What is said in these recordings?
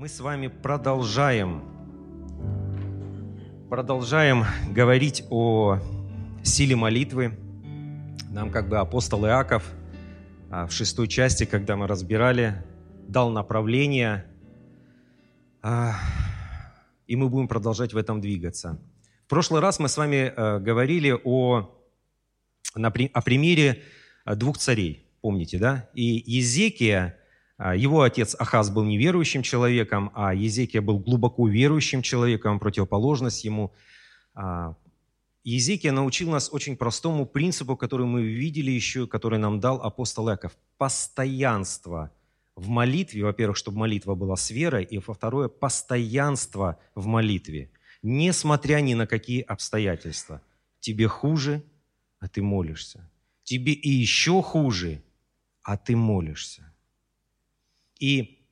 Мы с вами продолжаем, продолжаем говорить о силе молитвы. Нам как бы апостол Иаков а, в шестой части, когда мы разбирали, дал направление, а, и мы будем продолжать в этом двигаться. В прошлый раз мы с вами э, говорили о, о примере двух царей, помните, да? И Езекия – а, его отец Ахаз был неверующим человеком, а Езекия был глубоко верующим человеком, противоположность ему. А, Езекия научил нас очень простому принципу, который мы видели еще, который нам дал апостол Яков. Постоянство в молитве, во-первых, чтобы молитва была с верой, и во-второе, постоянство в молитве, несмотря ни на какие обстоятельства. Тебе хуже, а ты молишься. Тебе и еще хуже, а ты молишься. И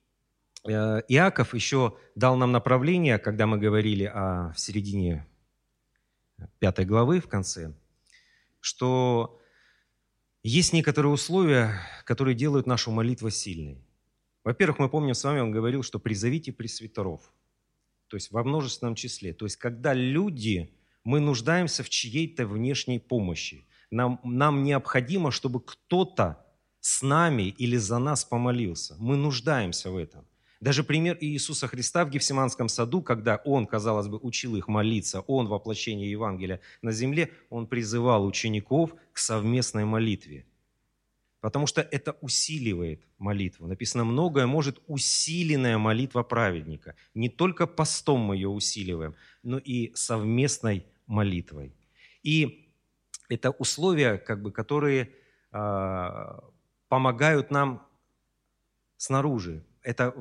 э, Иаков еще дал нам направление, когда мы говорили о, в середине пятой главы, в конце, что есть некоторые условия, которые делают нашу молитву сильной. Во-первых, мы помним с вами, он говорил, что призовите пресвитеров, то есть во множественном числе. То есть когда люди, мы нуждаемся в чьей-то внешней помощи. Нам, нам необходимо, чтобы кто-то с нами или за нас помолился. Мы нуждаемся в этом. Даже пример Иисуса Христа в Гефсиманском саду, когда Он, казалось бы, учил их молиться, Он, воплощение Евангелия на земле, Он призывал учеников к совместной молитве. Потому что это усиливает молитву. Написано, многое может усиленная молитва праведника. Не только постом мы ее усиливаем, но и совместной молитвой. И это условия, как бы, которые а, помогают нам снаружи. Это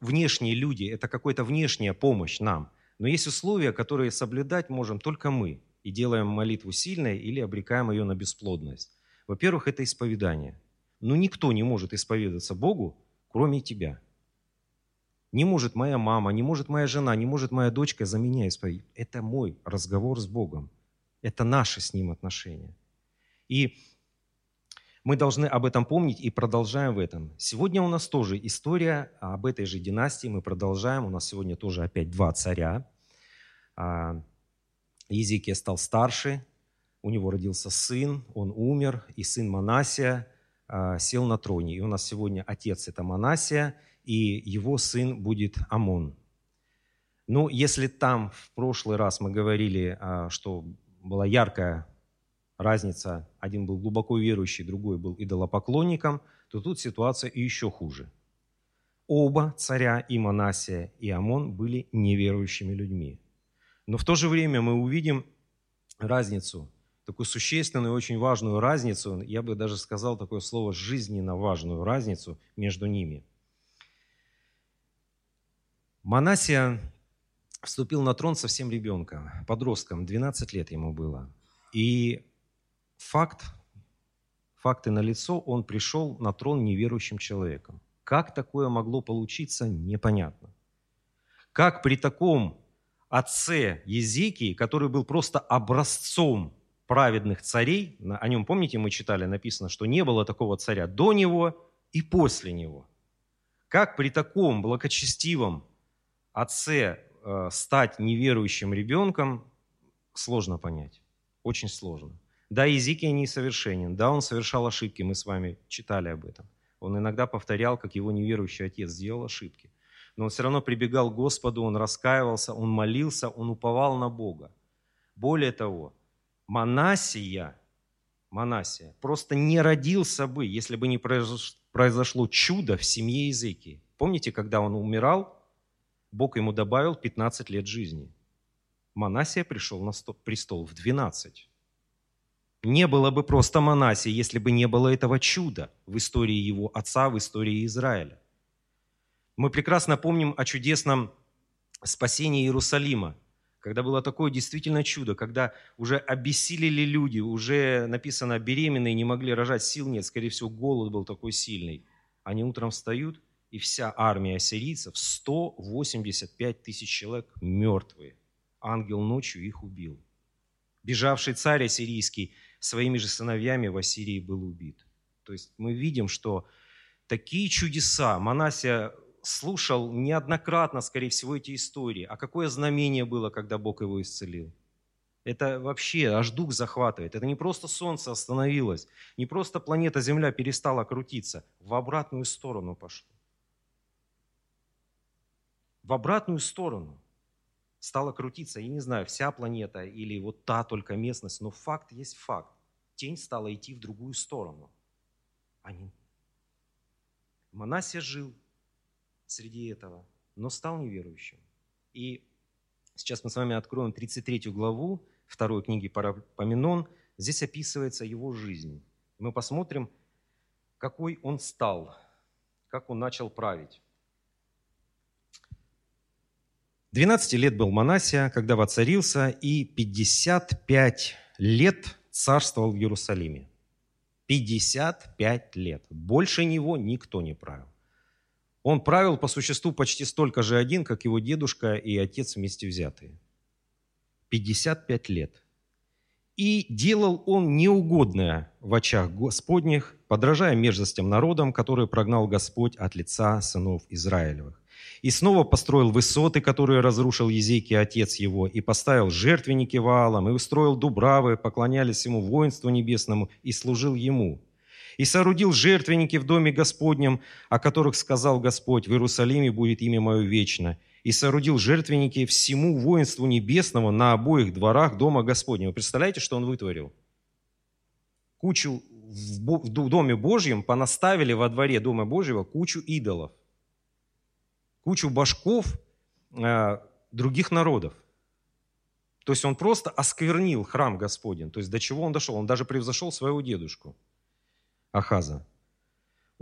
внешние люди, это какая-то внешняя помощь нам. Но есть условия, которые соблюдать можем только мы. И делаем молитву сильной или обрекаем ее на бесплодность. Во-первых, это исповедание. Но никто не может исповедаться Богу, кроме тебя. Не может моя мама, не может моя жена, не может моя дочка за меня исповедать. Это мой разговор с Богом. Это наши с Ним отношения. И мы должны об этом помнить и продолжаем в этом. Сегодня у нас тоже история об этой же династии. Мы продолжаем. У нас сегодня тоже опять два царя. А, Езекия стал старше, у него родился сын, он умер, и сын Манасия а, сел на троне. И у нас сегодня отец – это Манасия, и его сын будет Амон. Ну, если там в прошлый раз мы говорили, а, что была яркая разница, один был глубоко верующий, другой был идолопоклонником, то тут ситуация еще хуже. Оба царя, и Манасия, и Амон, были неверующими людьми. Но в то же время мы увидим разницу, такую существенную очень важную разницу, я бы даже сказал такое слово жизненно важную разницу между ними. Манасия вступил на трон совсем ребенком, подростком, 12 лет ему было. И факт, факты налицо, он пришел на трон неверующим человеком. Как такое могло получиться, непонятно. Как при таком отце Езекии, который был просто образцом праведных царей, о нем, помните, мы читали, написано, что не было такого царя до него и после него. Как при таком благочестивом отце э, стать неверующим ребенком, сложно понять. Очень сложно. Да, Езекия несовершенен, да, он совершал ошибки, мы с вами читали об этом. Он иногда повторял, как его неверующий отец сделал ошибки. Но он все равно прибегал к Господу, он раскаивался, он молился, он уповал на Бога. Более того, Манасия, Манасия просто не родился бы, если бы не произошло чудо в семье Езекии. Помните, когда он умирал, Бог ему добавил 15 лет жизни. Манасия пришел на престол в 12. Не было бы просто Манасе, если бы не было этого чуда в истории его отца, в истории Израиля. Мы прекрасно помним о чудесном спасении Иерусалима, когда было такое действительно чудо, когда уже обессилели люди, уже написано, беременные не могли рожать, сил нет, скорее всего, голод был такой сильный. Они утром встают, и вся армия ассирийцев, 185 тысяч человек мертвые. Ангел ночью их убил. Бежавший царь ассирийский своими же сыновьями в Ассирии был убит. То есть мы видим, что такие чудеса, Манасия слушал неоднократно, скорее всего, эти истории. А какое знамение было, когда Бог его исцелил? Это вообще аж дух захватывает. Это не просто солнце остановилось, не просто планета Земля перестала крутиться, в обратную сторону пошло. В обратную сторону стала крутиться, я не знаю, вся планета или вот та только местность, но факт есть факт. Тень стала идти в другую сторону. Они... Манасия жил среди этого, но стал неверующим. И сейчас мы с вами откроем 33 главу второй книги Парапоменон. Здесь описывается его жизнь. Мы посмотрим, какой он стал, как он начал править. 12 лет был Манасия, когда воцарился, и 55 лет царствовал в Иерусалиме. 55 лет. Больше него никто не правил. Он правил по существу почти столько же один, как его дедушка и отец вместе взятые. 55 лет. И делал он неугодное в очах Господних, подражая мерзостям народам, которые прогнал Господь от лица сынов Израилевых. И снова построил высоты, которые разрушил Езекий, отец его, и поставил жертвенники Ваалам, и устроил дубравы, поклонялись ему воинству небесному, и служил ему. И соорудил жертвенники в доме Господнем, о которых сказал Господь, в Иерусалиме будет имя мое вечно. И соорудил жертвенники всему воинству небесному на обоих дворах дома Господнего. Вы представляете, что он вытворил? Кучу в доме Божьем понаставили во дворе дома Божьего кучу идолов кучу башков э, других народов. То есть он просто осквернил храм Господень. То есть до чего он дошел? Он даже превзошел своего дедушку Ахаза.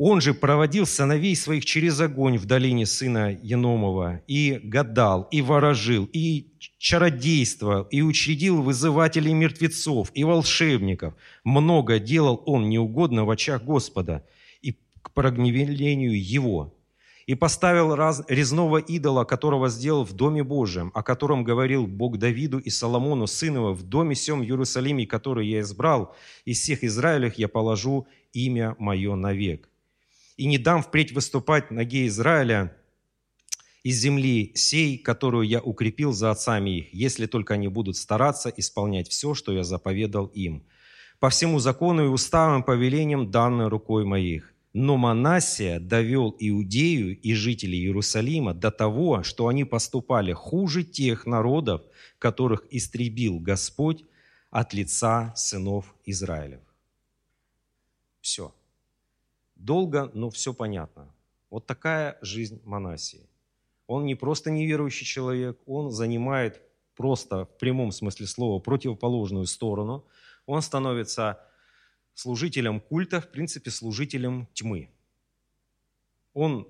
Он же проводил сыновей своих через огонь в долине сына Яномова и гадал, и ворожил, и чародействовал, и учредил вызывателей мертвецов, и волшебников. Много делал он неугодно в очах Господа и к прогневлению его и поставил раз, резного идола, которого сделал в Доме Божьем, о котором говорил Бог Давиду и Соломону, сын его, в доме сем Иерусалиме, который я избрал, из всех Израилях я положу имя мое навек. И не дам впредь выступать ноге Израиля из земли сей, которую я укрепил за отцами их, если только они будут стараться исполнять все, что я заповедал им, по всему закону и уставам, повелениям, данной рукой моих – но Манасия довел Иудею и жителей Иерусалима до того, что они поступали хуже тех народов, которых истребил Господь от лица сынов Израилев. Все. Долго, но все понятно. Вот такая жизнь Манасии. Он не просто неверующий человек, он занимает просто в прямом смысле слова противоположную сторону. Он становится служителем культа, в принципе, служителем тьмы. Он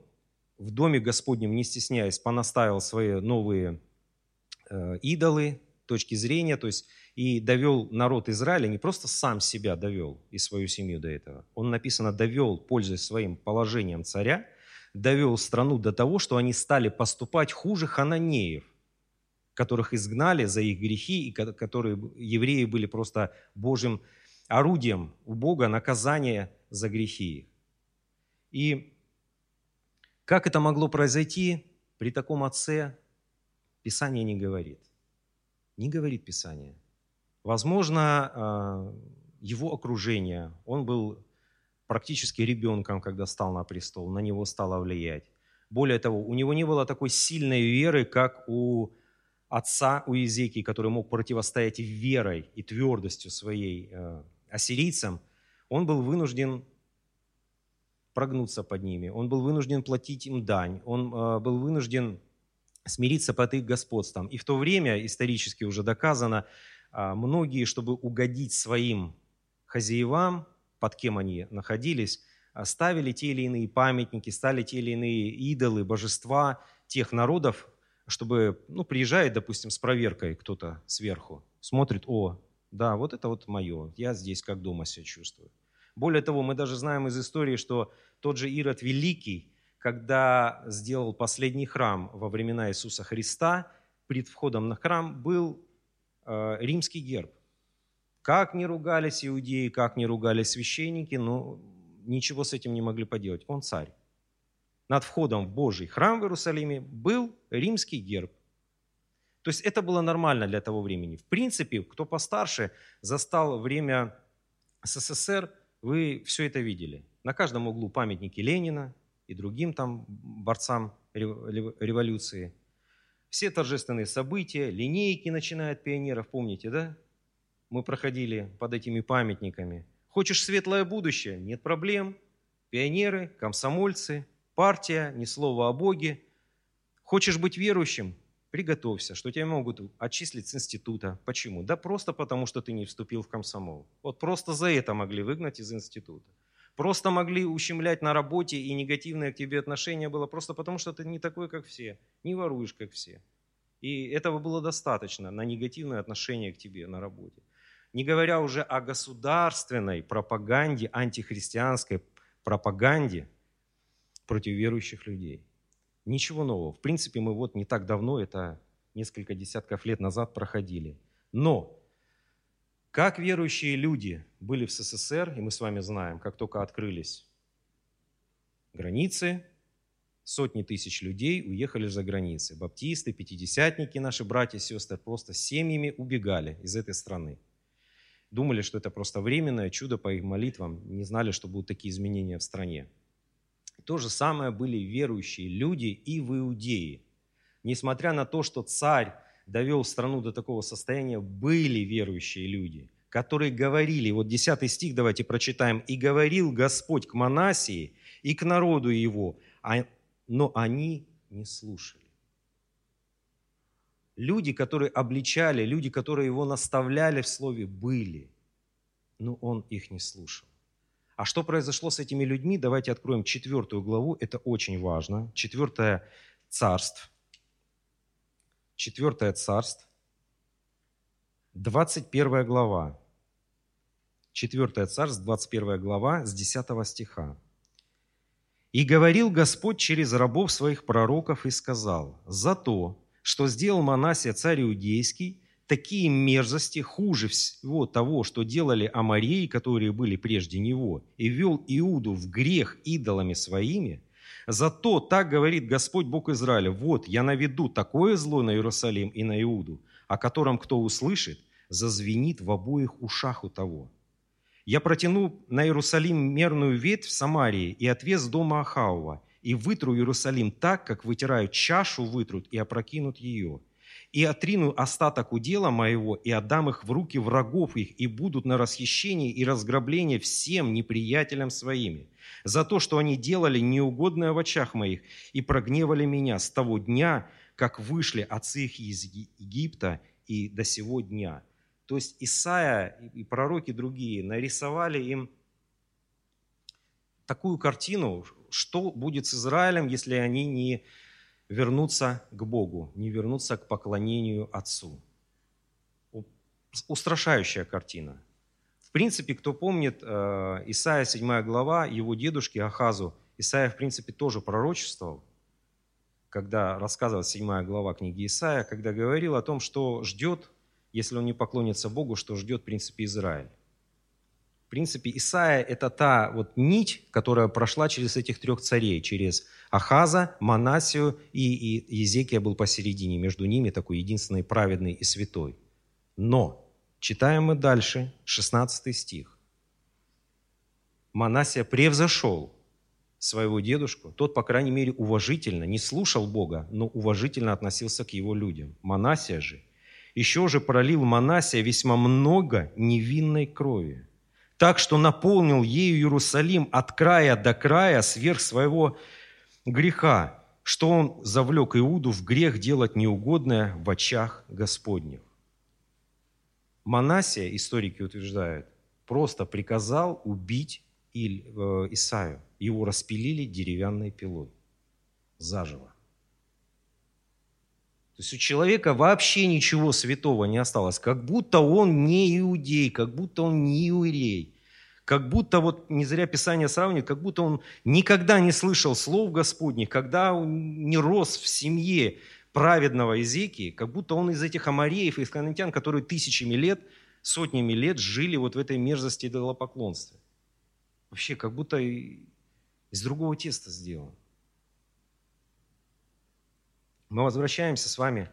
в доме Господнем, не стесняясь, понаставил свои новые э, идолы, точки зрения, то есть и довел народ Израиля, не просто сам себя довел и свою семью до этого, он написано довел, пользуясь своим положением царя, довел страну до того, что они стали поступать хуже хананеев, которых изгнали за их грехи, и которые евреи были просто Божьим орудием у Бога наказания за грехи И как это могло произойти при таком отце, Писание не говорит. Не говорит Писание. Возможно, а, его окружение, он был практически ребенком, когда стал на престол, на него стало влиять. Более того, у него не было такой сильной веры, как у отца, у Езекии, который мог противостоять верой и твердостью своей э, ассирийцам, он был вынужден прогнуться под ними, он был вынужден платить им дань, он э, был вынужден смириться под их господством. И в то время, исторически уже доказано, э, многие, чтобы угодить своим хозяевам, под кем они находились, ставили те или иные памятники, стали те или иные идолы, божества тех народов, чтобы, ну, приезжает, допустим, с проверкой кто-то сверху, смотрит, о, да, вот это вот мое, я здесь как дома себя чувствую. Более того, мы даже знаем из истории, что тот же Ирод Великий, когда сделал последний храм во времена Иисуса Христа, перед входом на храм был э, римский герб. Как не ругались иудеи, как не ругались священники, но ничего с этим не могли поделать. Он царь. над входом в Божий храм в Иерусалиме был римский герб. То есть это было нормально для того времени. В принципе, кто постарше застал время СССР, вы все это видели. На каждом углу памятники Ленина и другим там борцам революции. Все торжественные события, линейки начинают пионеров, помните, да? Мы проходили под этими памятниками. Хочешь светлое будущее? Нет проблем. Пионеры, комсомольцы, партия, ни слова о Боге. Хочешь быть верующим? Приготовься, что тебя могут отчислить с института. Почему? Да просто потому, что ты не вступил в комсомол. Вот просто за это могли выгнать из института. Просто могли ущемлять на работе, и негативное к тебе отношение было просто потому, что ты не такой, как все, не воруешь, как все. И этого было достаточно на негативное отношение к тебе на работе. Не говоря уже о государственной пропаганде, антихристианской пропаганде против верующих людей. Ничего нового. В принципе, мы вот не так давно, это несколько десятков лет назад проходили. Но как верующие люди были в СССР, и мы с вами знаем, как только открылись границы, сотни тысяч людей уехали за границы. Баптисты, пятидесятники, наши братья и сестры просто семьями убегали из этой страны. Думали, что это просто временное чудо по их молитвам, не знали, что будут такие изменения в стране. То же самое были верующие люди и в Иудее. Несмотря на то, что царь довел страну до такого состояния, были верующие люди, которые говорили, вот 10 стих давайте прочитаем, «И говорил Господь к Манасии и к народу его, а, но они не слушали». Люди, которые обличали, люди, которые его наставляли в слове, были, но он их не слушал. А что произошло с этими людьми? Давайте откроем четвертую главу, это очень важно. Четвертое царство, 4 царств, 21 глава. 4 царств, 21 глава, с 10 стиха. «И говорил Господь через рабов своих пророков и сказал, «За то, что сделал Манасия царь Иудейский, такие мерзости хуже всего того, что делали амарии, которые были прежде него, и вел Иуду в грех идолами своими, Зато так говорит Господь Бог Израиля, вот я наведу такое зло на Иерусалим и на Иуду, о котором кто услышит, зазвенит в обоих ушах у того. Я протяну на Иерусалим мерную ветвь в Самарии и отвес дома Ахаува, и вытру Иерусалим так, как вытирают чашу, вытрут и опрокинут ее. И отрину остаток удела моего, и отдам их в руки врагов их, и будут на расхищение и разграбление всем неприятелям своими за то, что они делали неугодное в очах моих и прогневали меня с того дня, как вышли отцы их из Египта и до сего дня. То есть Исаия и пророки другие нарисовали им такую картину, что будет с Израилем, если они не вернутся к Богу, не вернутся к поклонению Отцу. Устрашающая картина – в принципе, кто помнит, э, Исаия 7 глава, его дедушки Ахазу, Исаия, в принципе, тоже пророчествовал, когда рассказывал 7 глава книги Исаия, когда говорил о том, что ждет, если он не поклонится Богу, что ждет, в принципе, Израиль. В принципе, Исаия – это та вот нить, которая прошла через этих трех царей, через Ахаза, Манасию и, и Езекия был посередине, между ними такой единственный праведный и святой. Но Читаем мы дальше, 16 стих. Манасия превзошел своего дедушку. Тот, по крайней мере, уважительно, не слушал Бога, но уважительно относился к его людям. Манасия же, еще же пролил Манасия весьма много невинной крови, так что наполнил ею Иерусалим от края до края сверх своего греха, что он завлек Иуду в грех делать неугодное в очах Господних. Манасия, историки утверждают, просто приказал убить э, Исаю. Его распилили деревянной пилой заживо. То есть у человека вообще ничего святого не осталось, как будто он не иудей, как будто он не еврей, как будто, вот не зря Писание сравнивает, как будто он никогда не слышал слов Господних, когда он не рос в семье праведного Иезекии, как будто он из этих амареев и исканантян, которые тысячами лет, сотнями лет жили вот в этой мерзости идолопоклонства. Вообще, как будто из другого теста сделан. Мы возвращаемся с вами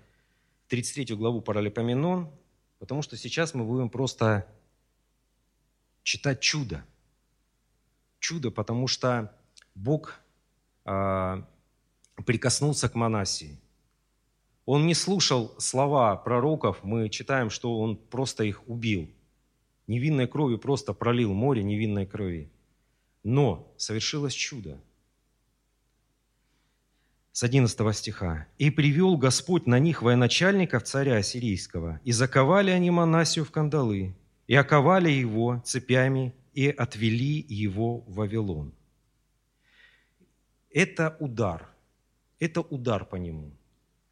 в 33 главу Паралипоменон, потому что сейчас мы будем просто читать чудо. Чудо, потому что Бог э, прикоснулся к Манасии. Он не слушал слова пророков, мы читаем, что он просто их убил. Невинной кровью просто пролил море невинной крови. Но совершилось чудо. С 11 стиха. «И привел Господь на них военачальников царя Ассирийского, и заковали они Манасию в кандалы, и оковали его цепями, и отвели его в Вавилон». Это удар. Это удар по нему.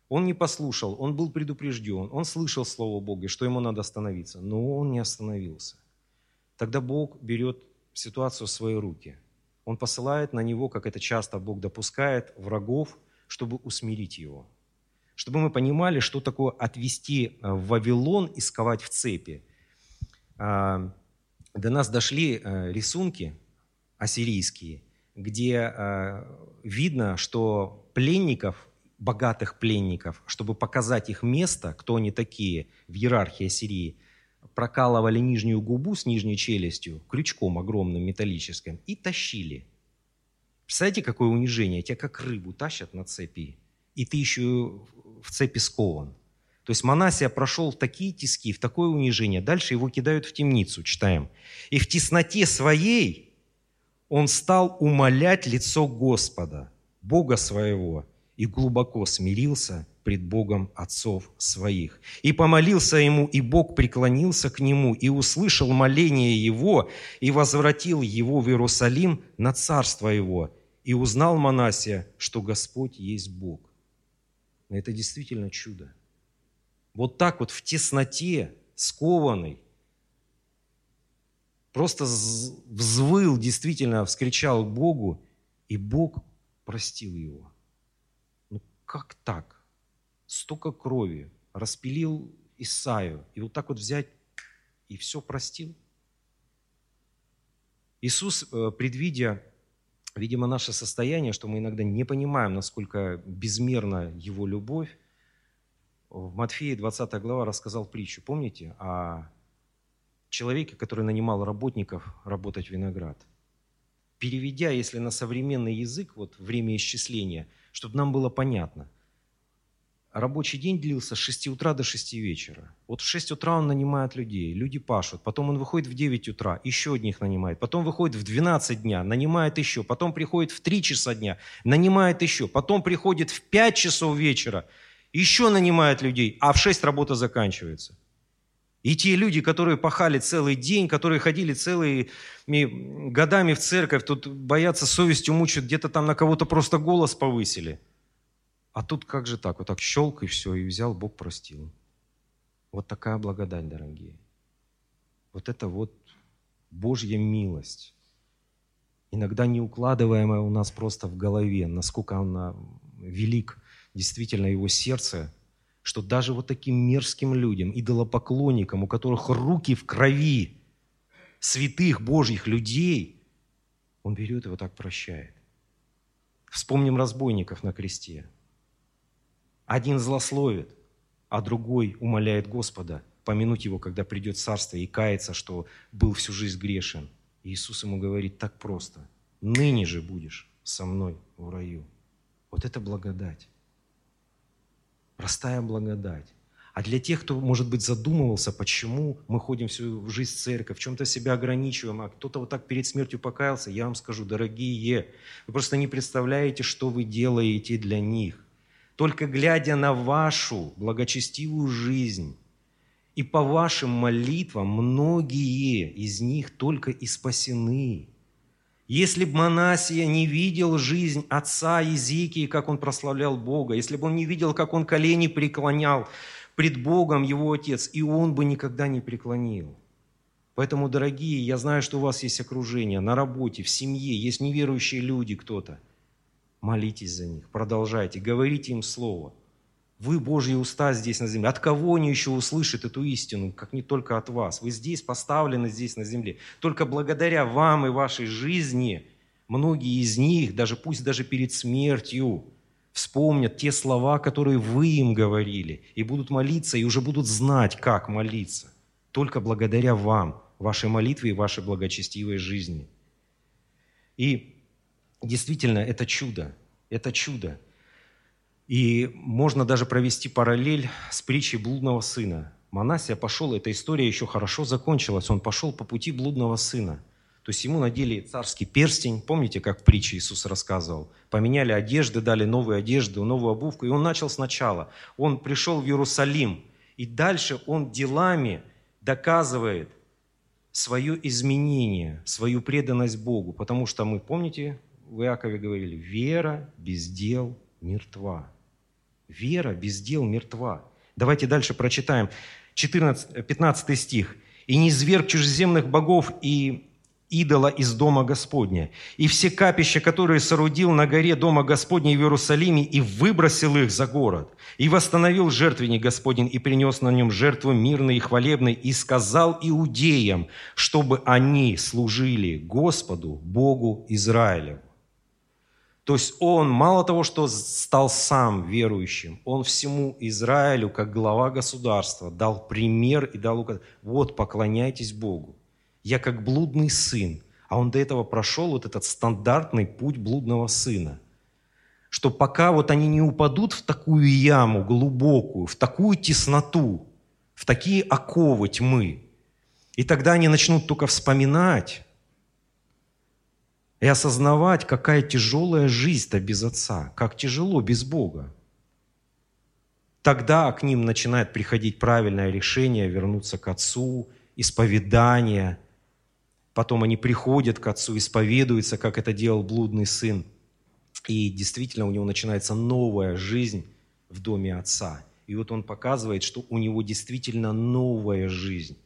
Он не послушал, он был предупрежден, он слышал Слово Бога, что ему надо остановиться, но он не остановился. Тогда Бог берет ситуацию в свои руки. Он посылает на него, как это часто Бог допускает, врагов, чтобы усмирить его. Чтобы мы понимали, что такое отвести э, в Вавилон и сковать в цепи. А, до нас дошли э, рисунки ассирийские, где э, видно, что пленников, богатых пленников, чтобы показать их место, кто они такие в иерархии Ассирии, прокалывали нижнюю губу с нижней челюстью крючком огромным металлическим и тащили. Представляете, какое унижение? Тебя как рыбу тащат на цепи, и ты еще в цепи скован. То есть Манасия прошел в такие тиски, в такое унижение. Дальше его кидают в темницу, читаем. «И в тесноте своей он стал умолять лицо Господа, Бога своего, и глубоко смирился пред Богом отцов своих. И помолился ему, и Бог преклонился к нему, и услышал моление его, и возвратил его в Иерусалим на царство его. И узнал Манасия, что Господь есть Бог. Это действительно чудо. Вот так вот в тесноте, скованный, просто взвыл, действительно вскричал к Богу, и Бог простил его. Как так? Столько крови, распилил Исаю, и вот так вот взять и все простил. Иисус, э, предвидя, видимо, наше состояние, что мы иногда не понимаем, насколько безмерна Его любовь, в Матфея 20 глава рассказал притчу, помните, о человеке, который нанимал работников работать виноград. Переведя, если на современный язык, вот время исчисления, чтобы нам было понятно, рабочий день длился с 6 утра до 6 вечера. Вот в 6 утра он нанимает людей, люди пашут, потом он выходит в 9 утра, еще одних нанимает, потом выходит в 12 дня, нанимает еще, потом приходит в 3 часа дня, нанимает еще, потом приходит в 5 часов вечера, еще нанимает людей, а в 6 работа заканчивается. И те люди, которые пахали целый день, которые ходили целыми годами в церковь, тут боятся совестью мучают, где-то там на кого-то просто голос повысили. А тут как же так? Вот так щелк и все, и взял, Бог простил. Вот такая благодать, дорогие. Вот это вот Божья милость. Иногда не укладываемая у нас просто в голове, насколько она велик, действительно, его сердце – что даже вот таким мерзким людям, идолопоклонникам, у которых руки в крови святых Божьих людей, он берет и вот так прощает. Вспомним разбойников на кресте. Один злословит, а другой умоляет Господа помянуть его, когда придет царство, и кается, что был всю жизнь грешен. И Иисус ему говорит так просто. «Ныне же будешь со мной в раю». Вот это благодать. Простая благодать. А для тех, кто, может быть, задумывался, почему мы ходим всю жизнь в церковь, в чем-то себя ограничиваем, а кто-то вот так перед смертью покаялся, я вам скажу, дорогие, вы просто не представляете, что вы делаете для них. Только глядя на вашу благочестивую жизнь и по вашим молитвам, многие из них только и спасены. Если бы Манасия не видел жизнь отца Езекии, как он прославлял Бога, если бы он не видел, как он колени преклонял пред Богом его отец, и он бы никогда не преклонил. Поэтому, дорогие, я знаю, что у вас есть окружение, на работе, в семье, есть неверующие люди кто-то. Молитесь за них, продолжайте, говорите им Слово – вы Божьи уста здесь на земле. От кого они еще услышат эту истину, как не только от вас? Вы здесь поставлены, здесь на земле. Только благодаря вам и вашей жизни многие из них, даже пусть даже перед смертью, вспомнят те слова, которые вы им говорили, и будут молиться, и уже будут знать, как молиться. Только благодаря вам, вашей молитве и вашей благочестивой жизни. И действительно, это чудо. Это чудо. И можно даже провести параллель с притчей блудного сына. Манасия пошел, эта история еще хорошо закончилась, он пошел по пути блудного сына. То есть ему надели царский перстень, помните, как в притче Иисус рассказывал? Поменяли одежды, дали новые одежды, новую обувку, и он начал сначала. Он пришел в Иерусалим, и дальше он делами доказывает свое изменение, свою преданность Богу. Потому что мы, помните, в Иакове говорили, вера без дел мертва. Вера без дел мертва. Давайте дальше прочитаем 14, 15 стих. «И не зверг чужеземных богов и идола из Дома Господня, и все капища, которые соорудил на горе Дома Господня в Иерусалиме, и выбросил их за город, и восстановил жертвенник Господень, и принес на нем жертву мирной и хвалебной, и сказал иудеям, чтобы они служили Господу, Богу Израилеву. То есть он мало того, что стал сам верующим, он всему Израилю, как глава государства, дал пример и дал указ. Вот, поклоняйтесь Богу. Я как блудный сын. А он до этого прошел вот этот стандартный путь блудного сына. Что пока вот они не упадут в такую яму глубокую, в такую тесноту, в такие оковы тьмы, и тогда они начнут только вспоминать и осознавать, какая тяжелая жизнь-то без Отца, как тяжело без Бога. Тогда к ним начинает приходить правильное решение вернуться к Отцу, исповедание. Потом они приходят к Отцу, исповедуются, как это делал блудный сын. И действительно у него начинается новая жизнь в доме Отца. И вот он показывает, что у него действительно новая жизнь,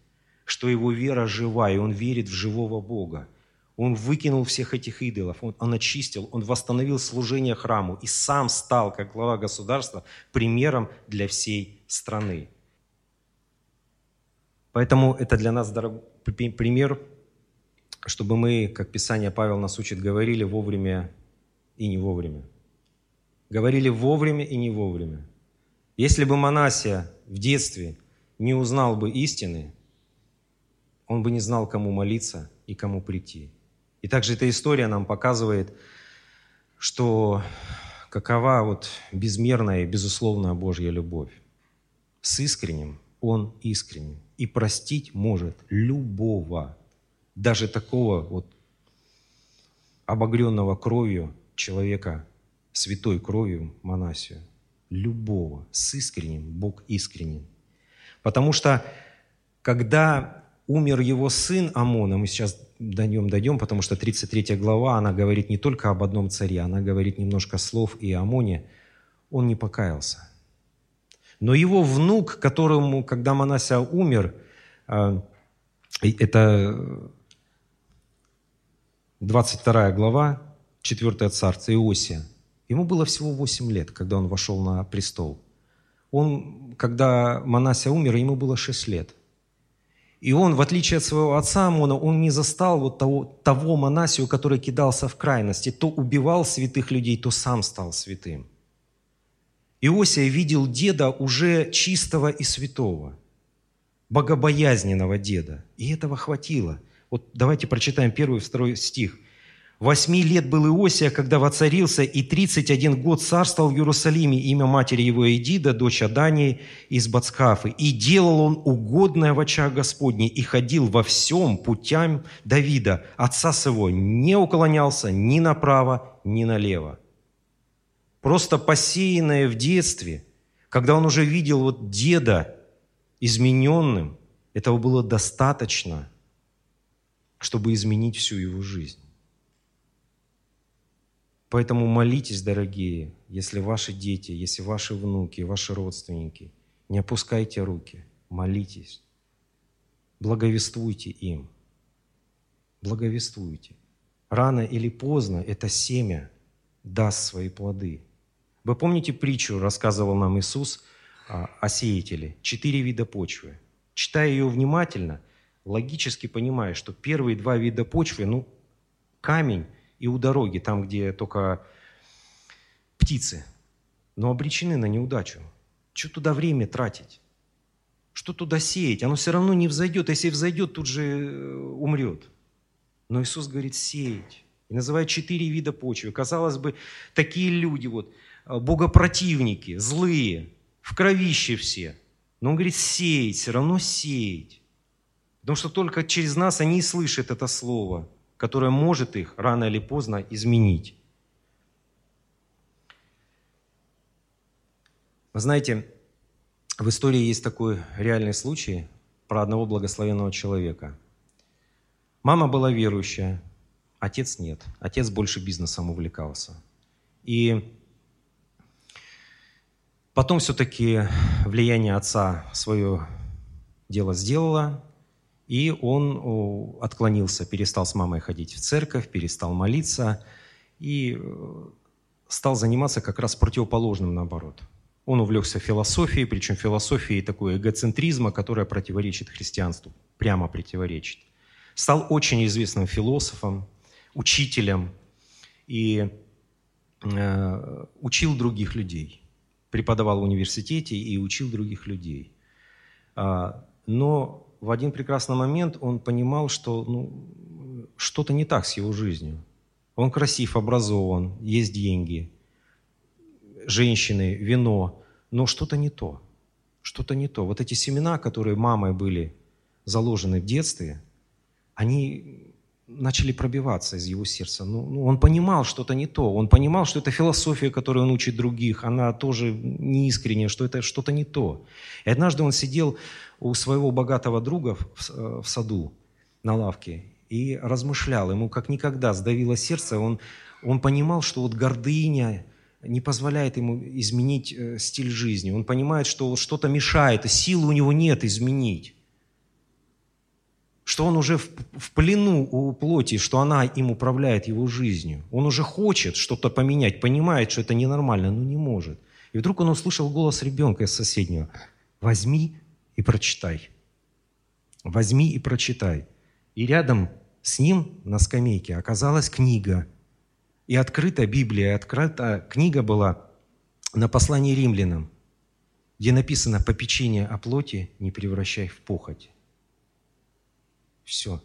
что его вера жива, и он верит в живого Бога – он выкинул всех этих идолов, он, он очистил, он восстановил служение храму и сам стал, как глава государства, примером для всей страны. Поэтому это для нас дорог... пример, чтобы мы, как Писание Павел нас учит, говорили вовремя и не вовремя. Говорили вовремя и не вовремя. Если бы Манасия в детстве не узнал бы истины, он бы не знал, кому молиться и кому прийти. И также эта история нам показывает, что какова вот безмерная и безусловная Божья любовь. С искренним Он искренен и простить может любого, даже такого вот обогренного кровью человека, святой кровью Монасию. Любого. С искренним Бог искренен. Потому что когда умер его сын Амона, мы сейчас до нем дойдем, потому что 33 глава, она говорит не только об одном царе, она говорит немножко слов и о Амоне. Он не покаялся. Но его внук, которому, когда Манася умер, а, это 22 глава, 4 царство Иосия, ему было всего 8 лет, когда он вошел на престол. Он, когда Манася умер, ему было 6 лет. И он, в отличие от своего отца Амона, он не застал вот того, того Манасию, который кидался в крайности. То убивал святых людей, то сам стал святым. Иосия видел деда уже чистого и святого, богобоязненного деда. И этого хватило. Вот давайте прочитаем первый и второй стих – Восьми лет был Иосия, когда воцарился, и тридцать один год царствовал в Иерусалиме имя матери его Эдида, дочь Адании из Бацкафы. И делал он угодное в очах Господней, и ходил во всем путям Давида, отца своего, не уклонялся ни направо, ни налево. Просто посеянное в детстве, когда он уже видел вот деда измененным, этого было достаточно, чтобы изменить всю его жизнь. Поэтому молитесь, дорогие, если ваши дети, если ваши внуки, ваши родственники, не опускайте руки, молитесь, благовествуйте им, благовествуйте. Рано или поздно это семя даст свои плоды. Вы помните притчу, рассказывал нам Иисус о сеятеле? Четыре вида почвы. Читая ее внимательно, логически понимая, что первые два вида почвы, ну, камень – и у дороги, там, где только птицы. но обречены на неудачу. Что туда время тратить? Что туда сеять? Оно все равно не взойдет. Если взойдет, тут же э, умрет. Но Иисус говорит сеять. И называет четыре вида почвы. Казалось бы, такие люди, вот, э, богопротивники, злые, в кровище все. Но он говорит сеять, все равно сеять. Потому что только через нас они и слышат это слово, которое может их рано или поздно изменить. Вы знаете, в истории есть такой реальный случай про одного благословенного человека. Мама была верующая, отец нет. Отец больше бизнесом увлекался. И потом все-таки влияние отца свое дело сделало, и он отклонился, перестал с мамой ходить в церковь, перестал молиться и э, стал заниматься как раз противоположным наоборот – он увлекся философией, причем философией такой эгоцентризма, которая противоречит христианству, прямо противоречит. Стал очень известным философом, учителем и э, учил других людей. Преподавал в университете и учил других людей. А, но в один прекрасный момент он понимал, что ну, что-то не так с его жизнью. Он красив, образован, есть деньги, женщины, вино, но что-то не то. Что-то не то. Вот эти семена, которые мамой были заложены в детстве, они начали пробиваться из его сердца. Ну, ну, он понимал что-то не то. Он понимал, что это философия, которую он учит других, она тоже неискренняя, что это что-то не то. И однажды он сидел у своего богатого друга в, э, в саду на лавке и размышлял. Ему как никогда сдавило сердце. Он, он понимал, что вот гордыня, не позволяет ему изменить э, стиль жизни. Он понимает, что что-то мешает, и силы у него нет изменить. Что он уже в, в плену у плоти, что она им управляет его жизнью. Он уже хочет что-то поменять, понимает, что это ненормально, но не может. И вдруг он услышал голос ребенка из соседнего. «Возьми и прочитай». «Возьми и прочитай». И рядом с ним на скамейке оказалась книга – и открыта Библия, открыта книга была на послании римлянам, где написано «попечение о плоти не превращай в похоть». Все.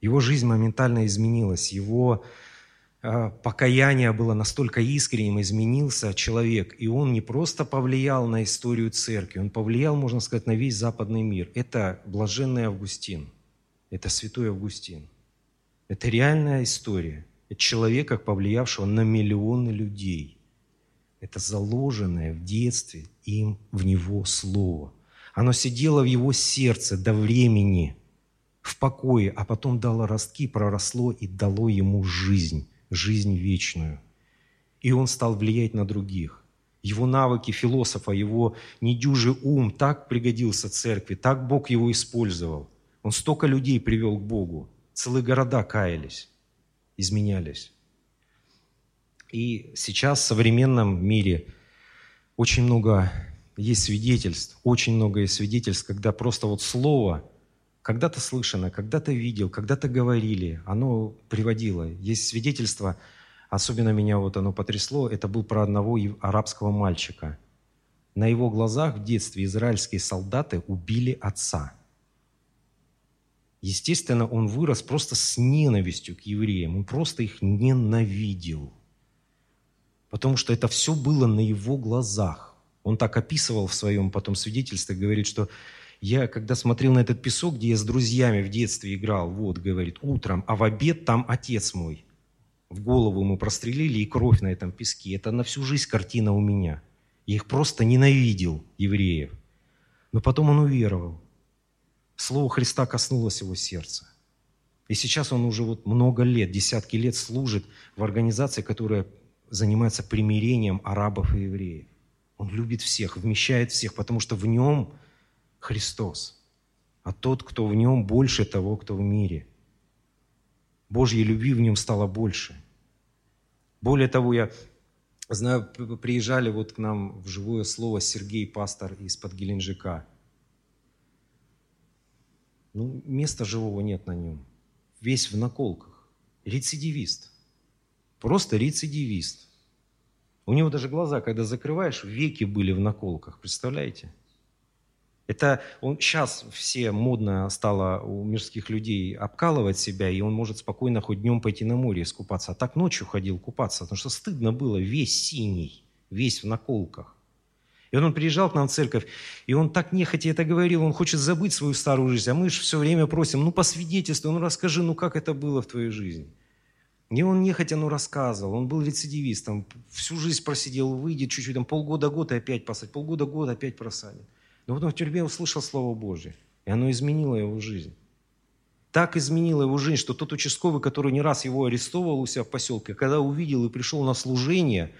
Его жизнь моментально изменилась, его э, покаяние было настолько искренним, изменился человек, и он не просто повлиял на историю церкви, он повлиял, можно сказать, на весь западный мир. Это блаженный Августин, это святой Августин – это реальная история. Это человека, повлиявшего на миллионы людей. Это заложенное в детстве им в него слово. Оно сидело в его сердце до времени, в покое, а потом дало ростки, проросло и дало ему жизнь, жизнь вечную. И он стал влиять на других. Его навыки философа, его недюжий ум так пригодился церкви, так Бог его использовал. Он столько людей привел к Богу. Целые города каялись, изменялись. И сейчас в современном мире очень много есть свидетельств, очень много есть свидетельств, когда просто вот слово когда-то слышано, когда-то видел, когда-то говорили, оно приводило. Есть свидетельство, особенно меня вот оно потрясло, это был про одного арабского мальчика. На его глазах в детстве израильские солдаты убили отца – Естественно, он вырос просто с ненавистью к евреям. Он просто их ненавидел. Потому что это все было на его глазах. Он так описывал в своем потом свидетельстве, говорит, что я, когда смотрел на этот песок, где я с друзьями в детстве играл, вот, говорит, утром, а в обед там отец мой. В голову ему прострелили и кровь на этом песке. Это на всю жизнь картина у меня. Я их просто ненавидел, евреев. Но потом он уверовал. Слово Христа коснулось его сердца. И сейчас он уже вот много лет, десятки лет служит в организации, которая занимается примирением арабов и евреев. Он любит всех, вмещает всех, потому что в нем Христос. А тот, кто в нем, больше того, кто в мире. Божьей любви в нем стало больше. Более того, я знаю, приезжали вот к нам в живое слово Сергей, пастор из-под Геленджика – ну, места живого нет на нем. Весь в наколках. Рецидивист. Просто рецидивист. У него даже глаза, когда закрываешь, веки были в наколках, представляете? Это он, сейчас все модно стало у мирских людей обкалывать себя, и он может спокойно хоть днем пойти на море искупаться. А так ночью ходил купаться, потому что стыдно было, весь синий, весь в наколках. И он, приезжал к нам в церковь, и он так нехотя это говорил, он хочет забыть свою старую жизнь, а мы же все время просим, ну, по свидетельству, ну, расскажи, ну, как это было в твоей жизни. И он нехотя, ну, рассказывал, он был рецидивистом, всю жизнь просидел, выйдет чуть-чуть, там, полгода-год и опять посадит, полгода-год опять просадит. Но потом в тюрьме услышал Слово Божье, и оно изменило его жизнь. Так изменило его жизнь, что тот участковый, который не раз его арестовывал у себя в поселке, когда увидел и пришел на служение,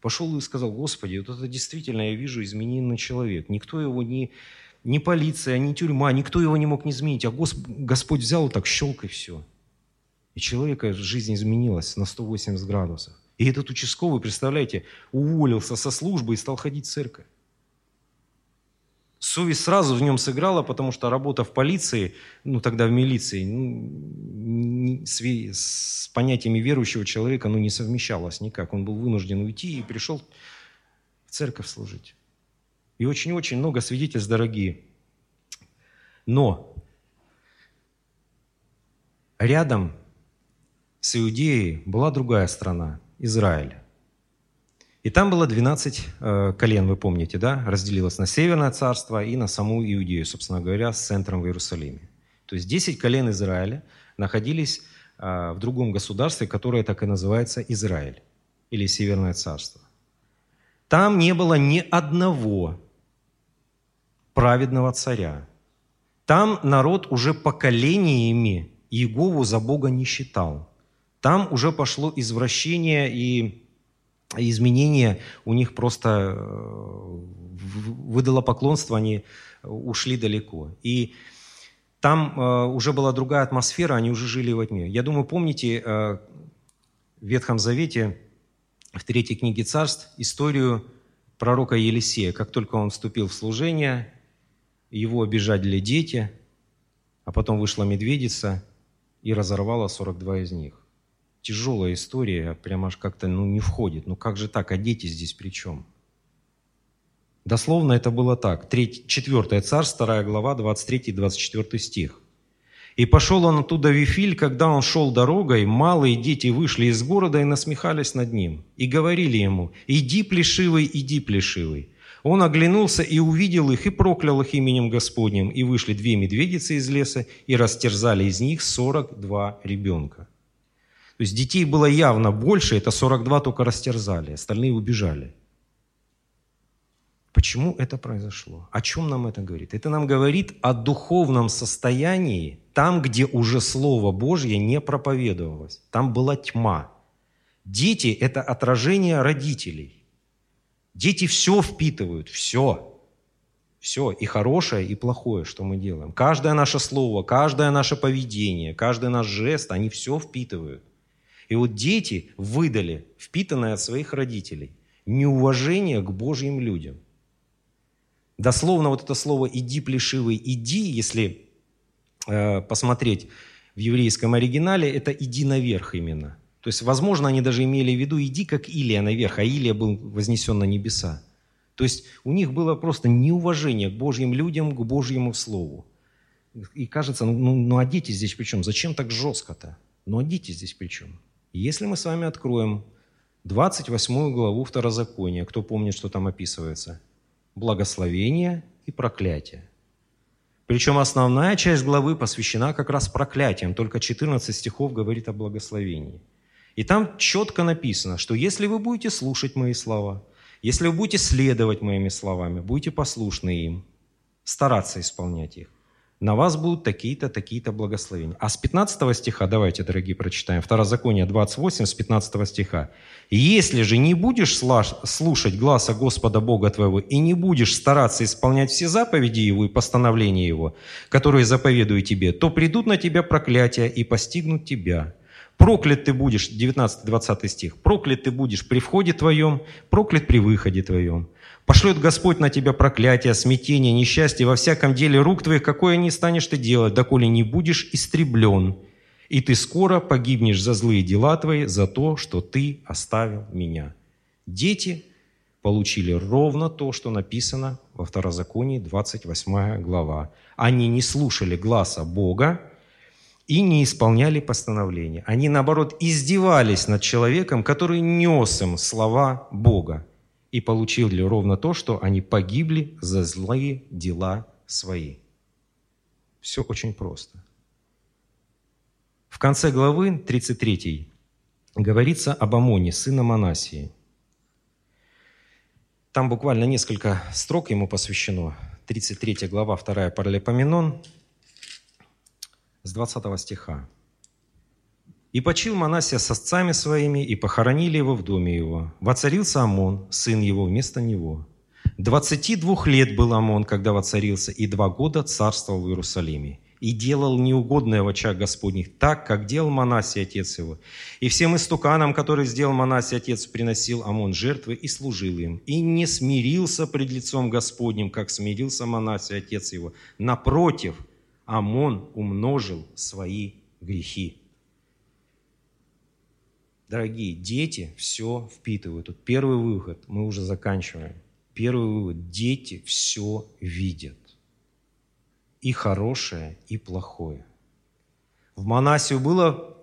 пошел и сказал, Господи, вот это действительно, я вижу, измененный человек. Никто его не, ни полиция, ни тюрьма, никто его не мог не изменить, а Господь взял и так щелк и все. И человека жизнь изменилась на 180 градусов. И этот участковый, представляете, уволился со службы и стал ходить в церковь. Совесть сразу в нем сыграла, потому что работа в полиции, ну тогда в милиции, ну, с, с понятиями верующего человека ну, не совмещалась никак. Он был вынужден уйти и пришел в церковь служить. И очень-очень много свидетельств, дорогие. Но рядом с Иудеей была другая страна, Израиль. И там было 12 э, колен, вы помните, да? Разделилось на Северное царство и на саму Иудею, собственно говоря, с центром в Иерусалиме. То есть 10 колен Израиля находились э, в другом государстве, которое так и называется Израиль или Северное царство. Там не было ни одного праведного царя. Там народ уже поколениями Иегову за Бога не считал. Там уже пошло извращение и изменения у них просто э, выдало поклонство, они ушли далеко. И там э, уже была другая атмосфера, они уже жили во тьме. Я думаю, помните э, в Ветхом Завете, в третьей книге царств, историю пророка Елисея. Как только он вступил в служение, его обижали дети, а потом вышла медведица и разорвала 42 из них тяжелая история, прямо аж как-то ну, не входит. Ну как же так, а дети здесь при чем? Дословно это было так. 3, 4 царь, 2 глава, 23-24 стих. «И пошел он оттуда в Вифиль, когда он шел дорогой, малые дети вышли из города и насмехались над ним, и говорили ему, «Иди, плешивый, иди, плешивый». Он оглянулся и увидел их, и проклял их именем Господним, и вышли две медведицы из леса, и растерзали из них сорок два ребенка. То есть детей было явно больше, это 42 только растерзали, остальные убежали. Почему это произошло? О чем нам это говорит? Это нам говорит о духовном состоянии, там, где уже Слово Божье не проповедовалось. Там была тьма. Дети – это отражение родителей. Дети все впитывают, все. Все, и хорошее, и плохое, что мы делаем. Каждое наше слово, каждое наше поведение, каждый наш жест, они все впитывают. И вот дети выдали, впитанное от своих родителей, неуважение к Божьим людям. Дословно вот это слово «иди, плешивый, иди», если э, посмотреть в еврейском оригинале, это «иди наверх» именно. То есть, возможно, они даже имели в виду «иди, как Илия наверх», а Илия был вознесен на небеса. То есть у них было просто неуважение к Божьим людям, к Божьему Слову. И кажется, ну, ну, а дети здесь при чем? Зачем так жестко-то? Ну а дети здесь при чем? Если мы с вами откроем 28 главу Второзакония, кто помнит, что там описывается? Благословение и проклятие. Причем основная часть главы посвящена как раз проклятиям, только 14 стихов говорит о благословении. И там четко написано, что если вы будете слушать мои слова, если вы будете следовать моими словами, будете послушны им, стараться исполнять их, на вас будут такие-то, такие-то благословения. А с 15 стиха, давайте, дорогие, прочитаем. Второзаконие 28 с 15 стиха. «Если же не будешь слушать гласа Господа Бога твоего и не будешь стараться исполнять все заповеди Его и постановления Его, которые заповедую тебе, то придут на тебя проклятия и постигнут тебя. Проклят ты будешь, 19-20 стих, проклят ты будешь при входе твоем, проклят при выходе твоем. Пошлет Господь на тебя проклятие, смятение, несчастье во всяком деле рук твоих, какое не станешь ты делать, доколе не будешь истреблен. И ты скоро погибнешь за злые дела твои, за то, что ты оставил меня». Дети получили ровно то, что написано во Второзаконии, 28 глава. Они не слушали гласа Бога и не исполняли постановления. Они, наоборот, издевались над человеком, который нес им слова Бога и получили ровно то, что они погибли за злые дела свои. Все очень просто. В конце главы 33 говорится об Амоне, сына Манасии. Там буквально несколько строк ему посвящено. 33 глава, 2 Паралипоменон, с 20 стиха. «И почил Манасия с отцами своими, и похоронили его в доме его. Воцарился Амон, сын его, вместо него. Двадцати двух лет был Амон, когда воцарился, и два года царствовал в Иерусалиме и делал неугодное в очах Господних, так, как делал Манасий, отец его. И всем истуканам, которые сделал Манасий, отец, приносил Амон жертвы и служил им. И не смирился пред лицом Господним, как смирился Манасий, отец его. Напротив, Амон умножил свои грехи. Дорогие, дети все впитывают. Тут первый выход, мы уже заканчиваем. Первый вывод, дети все видят и хорошее, и плохое. В Манасию было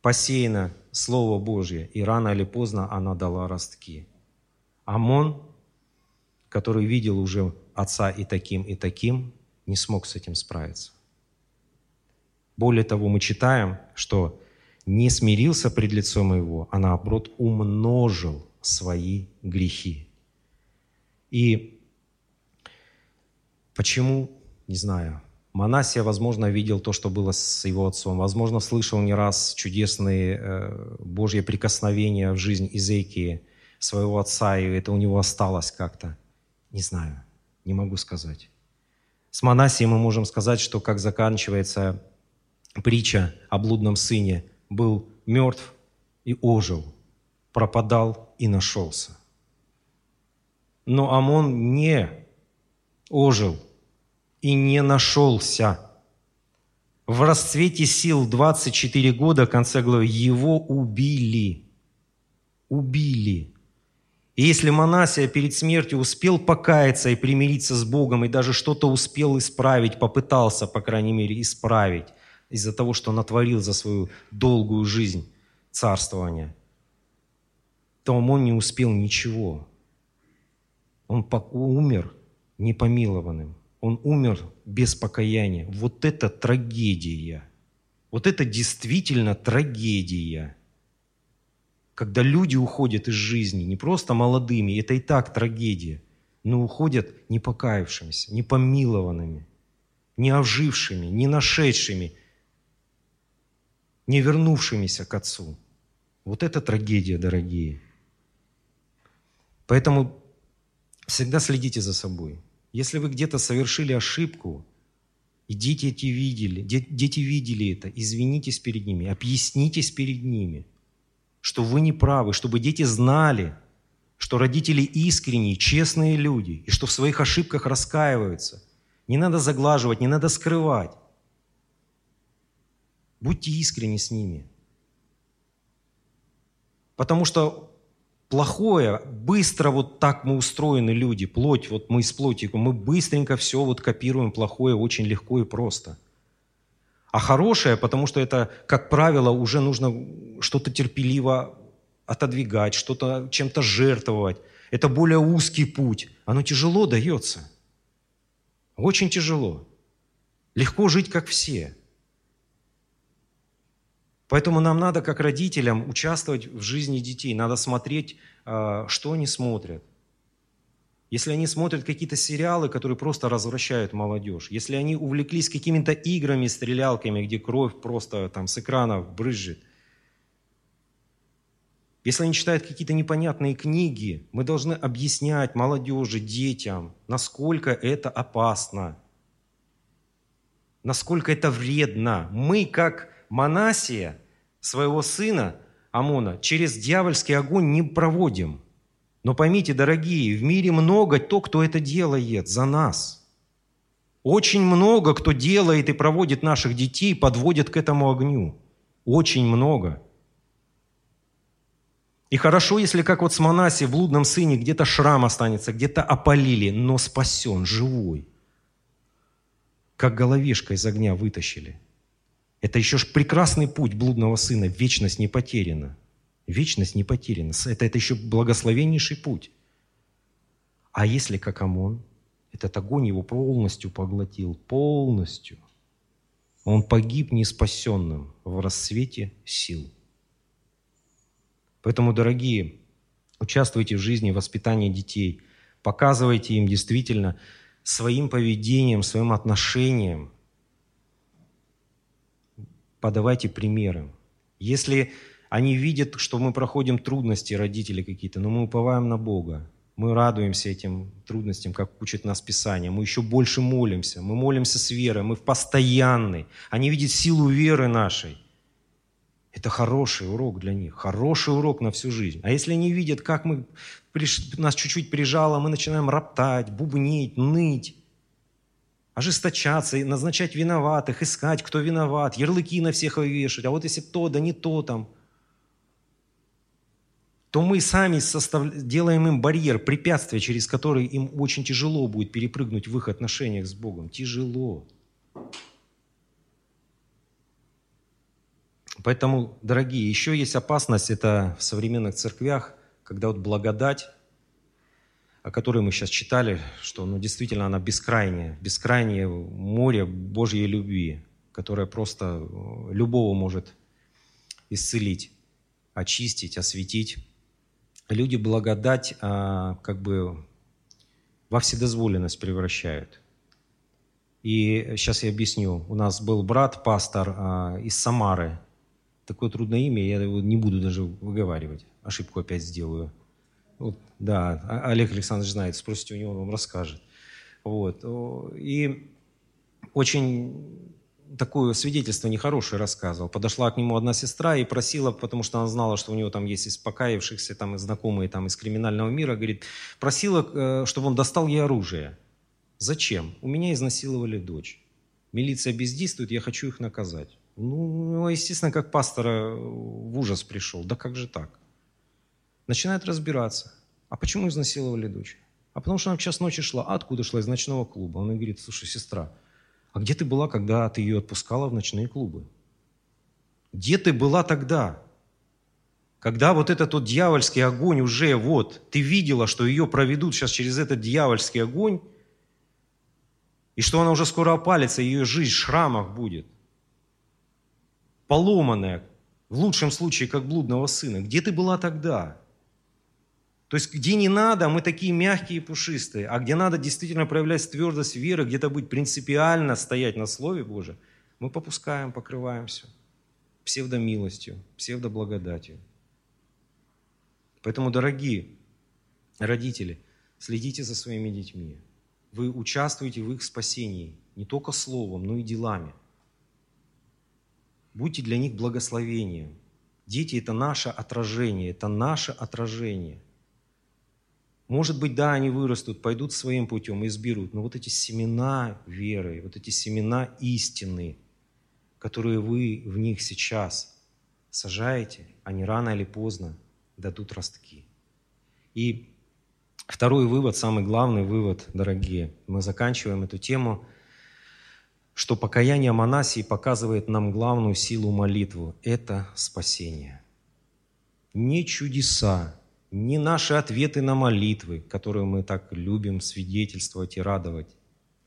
посеяно Слово Божье, и рано или поздно она дала ростки. Амон, который видел уже отца и таким, и таким, не смог с этим справиться. Более того, мы читаем, что не смирился пред лицом его, а наоборот умножил свои грехи. И почему не знаю, Манасия, возможно, видел то, что было с его отцом. Возможно, слышал не раз чудесные э, Божьи прикосновения в жизнь Изейкии, своего отца, и это у него осталось как-то. Не знаю, не могу сказать. С Манасией мы можем сказать, что как заканчивается притча о блудном сыне, был мертв и ожил, пропадал и нашелся. Но Амон не ожил – и не нашелся. В расцвете сил 24 года, конце главы, его убили. Убили. И если Манасия перед смертью успел покаяться и примириться с Богом, и даже что-то успел исправить, попытался, по крайней мере, исправить из-за того, что натворил за свою долгую жизнь царствования, то он не успел ничего. Он умер непомилованным он умер без покаяния. Вот это трагедия. Вот это действительно трагедия. Когда люди уходят из жизни, не просто молодыми, это и так трагедия, но уходят не покаявшимися, не помилованными, не ожившими, не нашедшими, не вернувшимися к Отцу. Вот это трагедия, дорогие. Поэтому всегда следите за собой. Если вы где-то совершили ошибку, и дети эти видели, дети видели это, извинитесь перед ними, объяснитесь перед ними, что вы не правы, чтобы дети знали, что родители искренние, честные люди, и что в своих ошибках раскаиваются. Не надо заглаживать, не надо скрывать. Будьте искренни с ними. Потому что плохое, быстро вот так мы устроены люди, плоть, вот мы из плоти, мы быстренько все вот копируем плохое очень легко и просто. А хорошее, потому что это, как правило, уже нужно что-то терпеливо отодвигать, что-то чем-то жертвовать. Это более узкий путь. Оно тяжело дается. Очень тяжело. Легко жить, как все. Поэтому нам надо, как родителям, участвовать в жизни детей. Надо смотреть, а, что они смотрят. Если они смотрят какие-то сериалы, которые просто развращают молодежь, если они увлеклись какими-то играми, стрелялками, где кровь просто там с экранов брызжет, если они читают какие-то непонятные книги, мы должны объяснять молодежи, детям, насколько это опасно, насколько это вредно. Мы, как Манасия, своего сына Амона, через дьявольский огонь не проводим. Но поймите, дорогие, в мире много то, кто это делает за нас. Очень много кто делает и проводит наших детей, подводит к этому огню. Очень много. И хорошо, если как вот с Манаси в блудном сыне где-то шрам останется, где-то опалили, но спасен, живой. Как головешка из огня вытащили. Это еще ж прекрасный путь блудного сына. Вечность не потеряна. Вечность не потеряна. Это, это еще благословеннейший путь. А если как Амон, этот огонь его полностью поглотил, полностью. Он погиб неспасенным в рассвете сил. Поэтому, дорогие, участвуйте в жизни воспитания детей, показывайте им действительно своим поведением, своим отношением, подавайте примеры. Если они видят, что мы проходим трудности, родители какие-то, но мы уповаем на Бога, мы радуемся этим трудностям, как учит нас Писание. Мы еще больше молимся. Мы молимся с верой. Мы в постоянной. Они видят силу веры нашей. Это хороший урок для них, хороший урок на всю жизнь. А если они видят, как мы, нас чуть-чуть прижало, мы начинаем роптать, бубнить, ныть, ожесточаться, назначать виноватых, искать, кто виноват, ярлыки на всех вешать, а вот если то, да не то там, то мы сами состав... делаем им барьер, препятствие, через который им очень тяжело будет перепрыгнуть в их отношениях с Богом. Тяжело. Поэтому, дорогие, еще есть опасность, это в современных церквях, когда вот благодать, о которой мы сейчас читали, что ну, действительно она бескрайняя, бескрайнее море Божьей любви, которое просто э, любого может исцелить, очистить, осветить. Люди благодать а, как бы во вседозволенность превращают. И сейчас я объясню. У нас был брат, пастор а, из Самары, такое трудное имя, я его не буду даже выговаривать. Ошибку опять сделаю. Вот, да, а, Олег Александрович знает, спросите у него, он вам расскажет. Вот. И очень такое свидетельство нехорошее рассказывал. Подошла к нему одна сестра и просила, потому что она знала, что у него там есть из покаявшихся, там, знакомые там, из криминального мира, говорит, просила, э, чтобы он достал ей оружие. Зачем? У меня изнасиловали дочь. Милиция бездействует, я хочу их наказать. Ну, естественно, как пастора в ужас пришел. Да как же так? Начинает разбираться. А почему изнасиловали дочь? А потому что она в час ночи шла. А откуда шла? Из ночного клуба. Он говорит, слушай, сестра, а где ты была, когда ты ее отпускала в ночные клубы? Где ты была тогда? Когда вот этот вот дьявольский огонь уже вот, ты видела, что ее проведут сейчас через этот дьявольский огонь, и что она уже скоро опалится, ее жизнь в шрамах будет поломанная, в лучшем случае, как блудного сына. Где ты была тогда? То есть, где не надо, мы такие мягкие и пушистые, а где надо действительно проявлять твердость веры, где-то быть принципиально стоять на Слове Божьем, мы попускаем, покрываемся псевдомилостью, псевдоблагодатью. Поэтому, дорогие родители, следите за своими детьми. Вы участвуете в их спасении не только словом, но и делами – Будьте для них благословением. Дети – это наше отражение, это наше отражение. Может быть, да, они вырастут, пойдут своим путем, изберут, но вот эти семена веры, вот эти семена истины, которые вы в них сейчас сажаете, они рано или поздно дадут ростки. И второй вывод, самый главный вывод, дорогие, мы заканчиваем эту тему – что покаяние Манасии показывает нам главную силу молитвы – это спасение. Не чудеса, не наши ответы на молитвы, которые мы так любим свидетельствовать и радовать.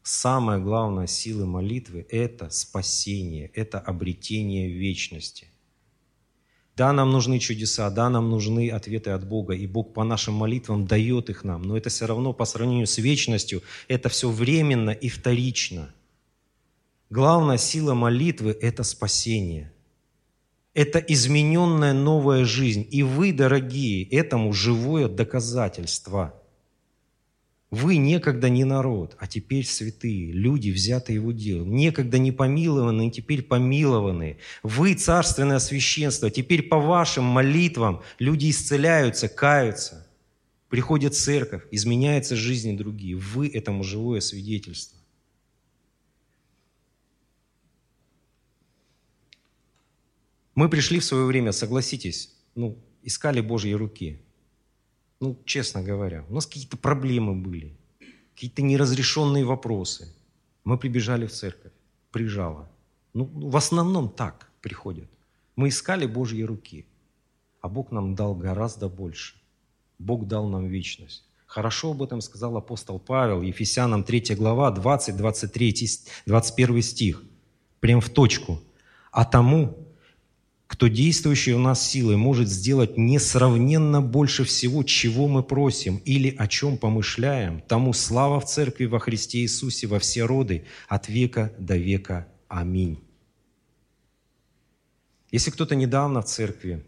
Самая главная сила молитвы – это спасение, это обретение вечности. Да, нам нужны чудеса, да, нам нужны ответы от Бога, и Бог по нашим молитвам дает их нам, но это все равно по сравнению с вечностью, это все временно и вторично – Главная сила молитвы – это спасение. Это измененная новая жизнь. И вы, дорогие, этому живое доказательство. Вы некогда не народ, а теперь святые, люди, взятые его делом. Некогда не помилованные, теперь помилованные. Вы царственное священство, теперь по вашим молитвам люди исцеляются, каются. Приходят в церковь, изменяется жизнь другие. Вы этому живое свидетельство. Мы пришли в свое время, согласитесь, ну, искали Божьей руки. Ну, честно говоря, у нас какие-то проблемы были, какие-то неразрешенные вопросы. Мы прибежали в церковь, прижало. Ну, в основном так приходят. Мы искали Божьи руки, а Бог нам дал гораздо больше. Бог дал нам вечность. Хорошо об этом сказал апостол Павел, Ефесянам 3 глава, 20, 23, 21 стих. Прям в точку. А тому, кто действующий у нас силой может сделать несравненно больше всего, чего мы просим или о чем помышляем, тому слава в Церкви во Христе Иисусе во все роды, от века до века. Аминь. Если кто-то недавно в церкви,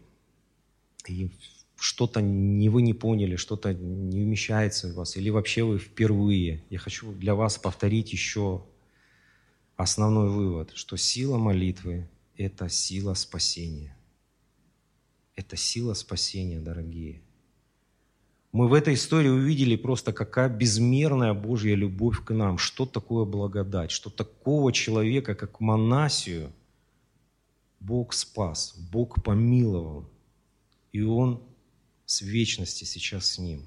и что-то не вы не поняли, что-то не умещается в вас, или вообще вы впервые, я хочу для вас повторить еще основной вывод, что сила молитвы – это сила спасения. Это сила спасения, дорогие. Мы в этой истории увидели просто, какая безмерная Божья любовь к нам, что такое благодать, что такого человека, как Манасию, Бог спас, Бог помиловал, и Он с вечности сейчас с ним.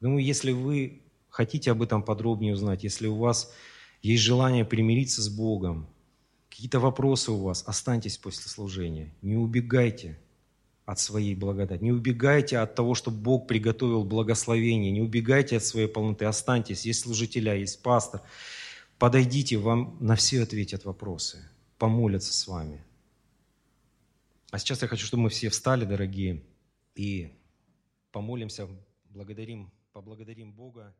Думаю, если вы хотите об этом подробнее узнать, если у вас есть желание примириться с Богом, какие-то вопросы у вас, останьтесь после служения. Не убегайте от своей благодати. Не убегайте от того, что Бог приготовил благословение. Не убегайте от своей полноты. Останьтесь. Есть служителя, есть пастор. Подойдите, вам на все ответят вопросы. Помолятся с вами. А сейчас я хочу, чтобы мы все встали, дорогие, и помолимся, благодарим, поблагодарим Бога.